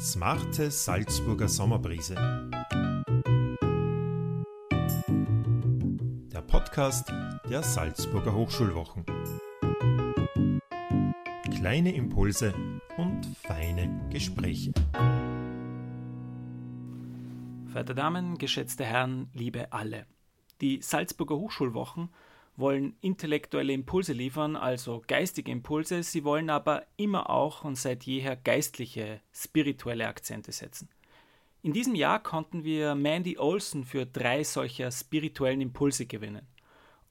Smarte Salzburger Sommerbrise. Der Podcast der Salzburger Hochschulwochen. Kleine Impulse und feine Gespräche. Verehrte Damen, geschätzte Herren, liebe alle. Die Salzburger Hochschulwochen wollen intellektuelle Impulse liefern, also geistige Impulse, sie wollen aber immer auch und seit jeher geistliche, spirituelle Akzente setzen. In diesem Jahr konnten wir Mandy Olson für drei solcher spirituellen Impulse gewinnen.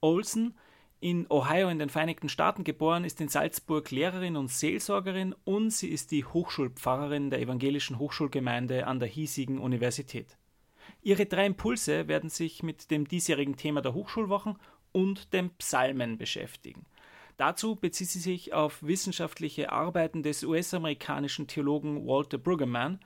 Olson, in Ohio in den Vereinigten Staaten geboren, ist in Salzburg Lehrerin und Seelsorgerin und sie ist die Hochschulpfarrerin der evangelischen Hochschulgemeinde an der hiesigen Universität. Ihre drei Impulse werden sich mit dem diesjährigen Thema der Hochschulwochen und den Psalmen beschäftigen. Dazu bezieht sie sich auf wissenschaftliche Arbeiten des US-amerikanischen Theologen Walter Brueggemann,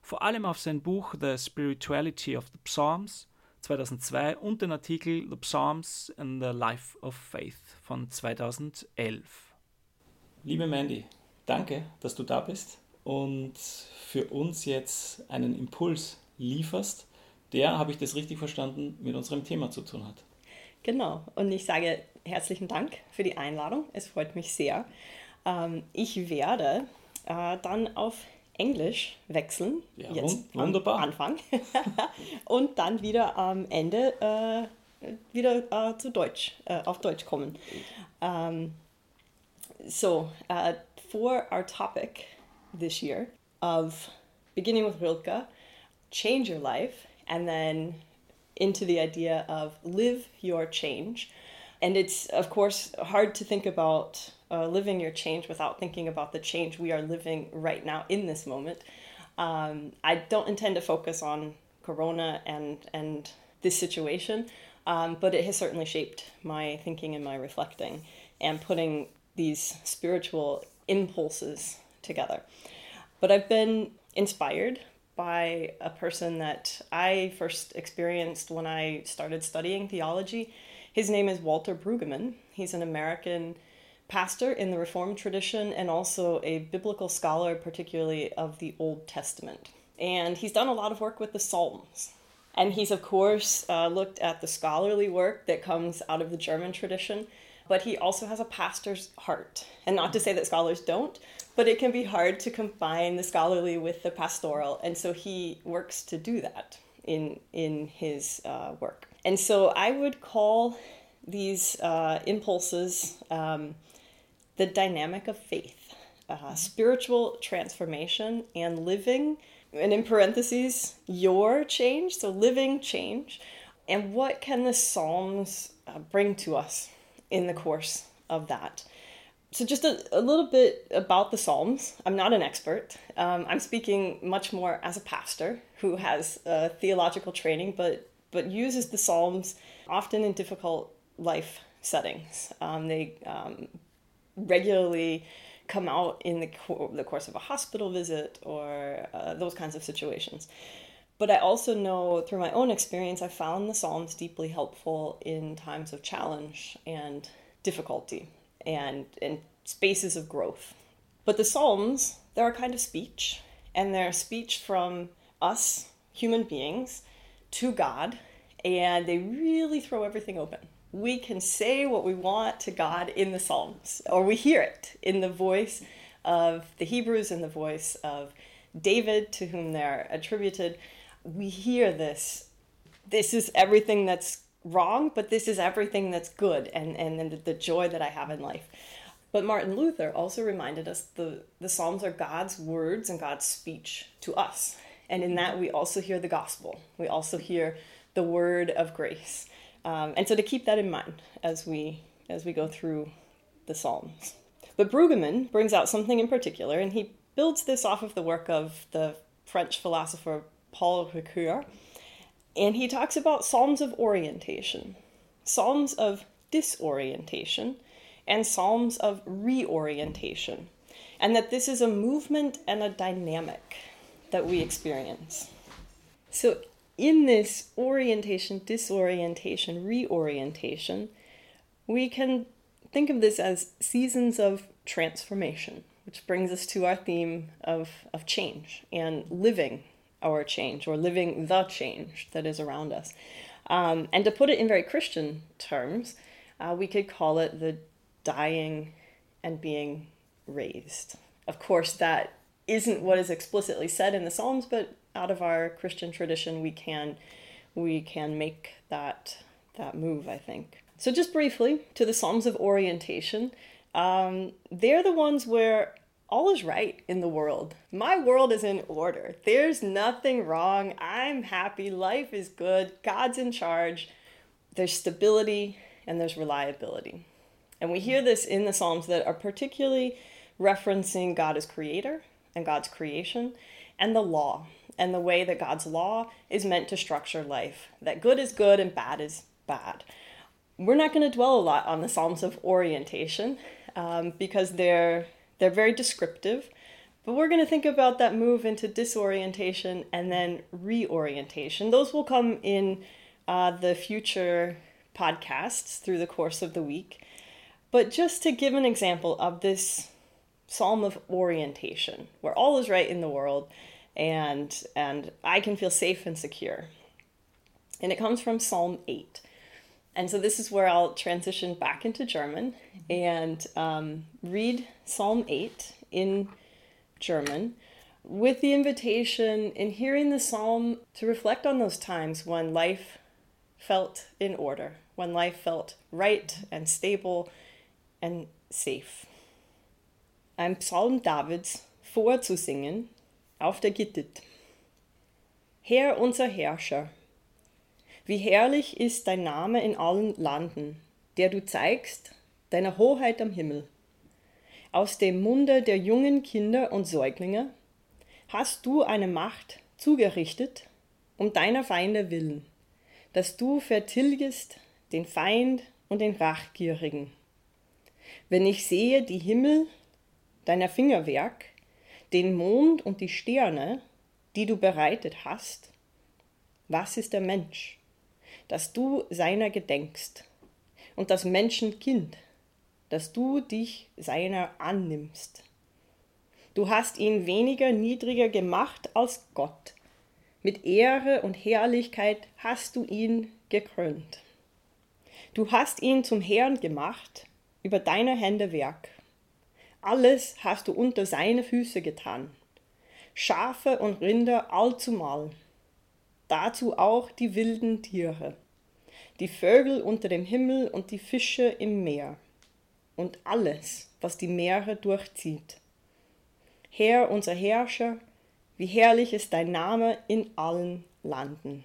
vor allem auf sein Buch The Spirituality of the Psalms 2002 und den Artikel The Psalms and the Life of Faith von 2011. Liebe Mandy, danke, dass du da bist und für uns jetzt einen Impuls lieferst, der, habe ich das richtig verstanden, mit unserem Thema zu tun hat. Genau, und ich sage herzlichen Dank für die Einladung. Es freut mich sehr. Ähm, ich werde äh, dann auf Englisch wechseln. Ja, jetzt wunderbar. Am Anfang. und dann wieder am Ende äh, wieder äh, zu Deutsch, auf Deutsch kommen. Ähm, so, uh, for our topic this year of beginning with Rilke, change your life, and then into the idea of live your change. And it's, of course, hard to think about uh, living your change without thinking about the change we are living right now in this moment. Um, I don't intend to focus on Corona and, and this situation, um, but it has certainly shaped my thinking and my reflecting and putting these spiritual impulses together. But I've been inspired by a person that I first experienced when I started studying theology. His name is Walter Brueggemann. He's an American pastor in the Reformed tradition and also a biblical scholar, particularly of the Old Testament. And he's done a lot of work with the Psalms. And he's, of course, uh, looked at the scholarly work that comes out of the German tradition, but he also has a pastor's heart. And not to say that scholars don't, but it can be hard to combine the scholarly with the pastoral, and so he works to do that in in his uh, work. And so I would call these uh, impulses um, the dynamic of faith, uh, spiritual transformation, and living. And in parentheses, your change, so living change. And what can the Psalms uh, bring to us in the course of that? so just a, a, little bit about the psalms. I'm not an expert. Um, i'm speaking much more as a pastor who has a theological training but but uses the psalms often in difficult life settings. Um, they um, regularly come out in the, co- the course of a hospital visit or uh, those kinds of situations but i also know through my own experience i found the psalms deeply helpful in times of challenge and difficulty and and spaces of growth. But the Psalms, they're a kind of speech, and they're speech from us, human beings, to God, and they really throw everything open. We can say what we want to God in the Psalms, or we hear it in the voice of the Hebrews and the voice of David, to whom they're attributed. We hear this. This is everything that's wrong, but this is everything that's good and, and, and the joy that I have in life. But Martin Luther also reminded us the, the Psalms are God's words and God's speech to us. And in that, we also hear the gospel. We also hear the word of grace. Um, and so to keep that in mind as we as we go through the Psalms. But Brueggemann brings out something in particular, and he builds this off of the work of the French philosopher Paul Ricoeur, and he talks about psalms of orientation, psalms of disorientation, and psalms of reorientation, and that this is a movement and a dynamic that we experience. So, in this orientation, disorientation, reorientation, we can think of this as seasons of transformation. which brings us to our theme of, of change and living our change or living the change that is around us. Um, and to put it in very Christian terms, uh, we could call it the dying and being raised. Of course, that isn't what is explicitly said in the Psalms, but out of our Christian tradition, we can we can make that that move. I think. So, just briefly to the Psalms of orientation, um, they're the ones where all is right in the world. My world is in order. There's nothing wrong. I'm happy. Life is good. God's in charge. There's stability and there's reliability. And we hear this in the Psalms that are particularly referencing God as creator and God's creation and the law and the way that God's law is meant to structure life. That good is good and bad is bad. We're not going to dwell a lot on the Psalms of orientation um, because they're they're very descriptive, but we're going to think about that move into disorientation and then reorientation. Those will come in uh, the future podcasts through the course of the week. But just to give an example of this psalm of orientation, where all is right in the world and and I can feel safe and secure. And it comes from Psalm 8. And so this is where I'll transition back into German and um, read Psalm 8 in German with the invitation in hearing the psalm to reflect on those times when life felt in order, when life felt right and stable and safe. Ein Psalm Davids vorzusingen auf der Gittit. Herr unser Herrscher, wie herrlich ist dein Name in allen Landen, der du zeigst, deine Hoheit am Himmel. Aus dem Munde der jungen Kinder und Säuglinge hast du eine Macht zugerichtet, um deiner Feinde willen, dass du vertilgest den Feind und den Rachgierigen. Wenn ich sehe die Himmel, deiner Fingerwerk, den Mond und die Sterne, die du bereitet hast, was ist der Mensch? dass du seiner gedenkst und das Menschenkind, dass du dich seiner annimmst. Du hast ihn weniger niedriger gemacht als Gott. Mit Ehre und Herrlichkeit hast du ihn gekrönt. Du hast ihn zum Herrn gemacht über deine Hände Werk. Alles hast du unter seine Füße getan. Schafe und Rinder allzumal dazu auch die wilden Tiere, die Vögel unter dem Himmel und die Fische im Meer und alles, was die Meere durchzieht. Herr, unser Herrscher, wie herrlich ist dein Name in allen Landen.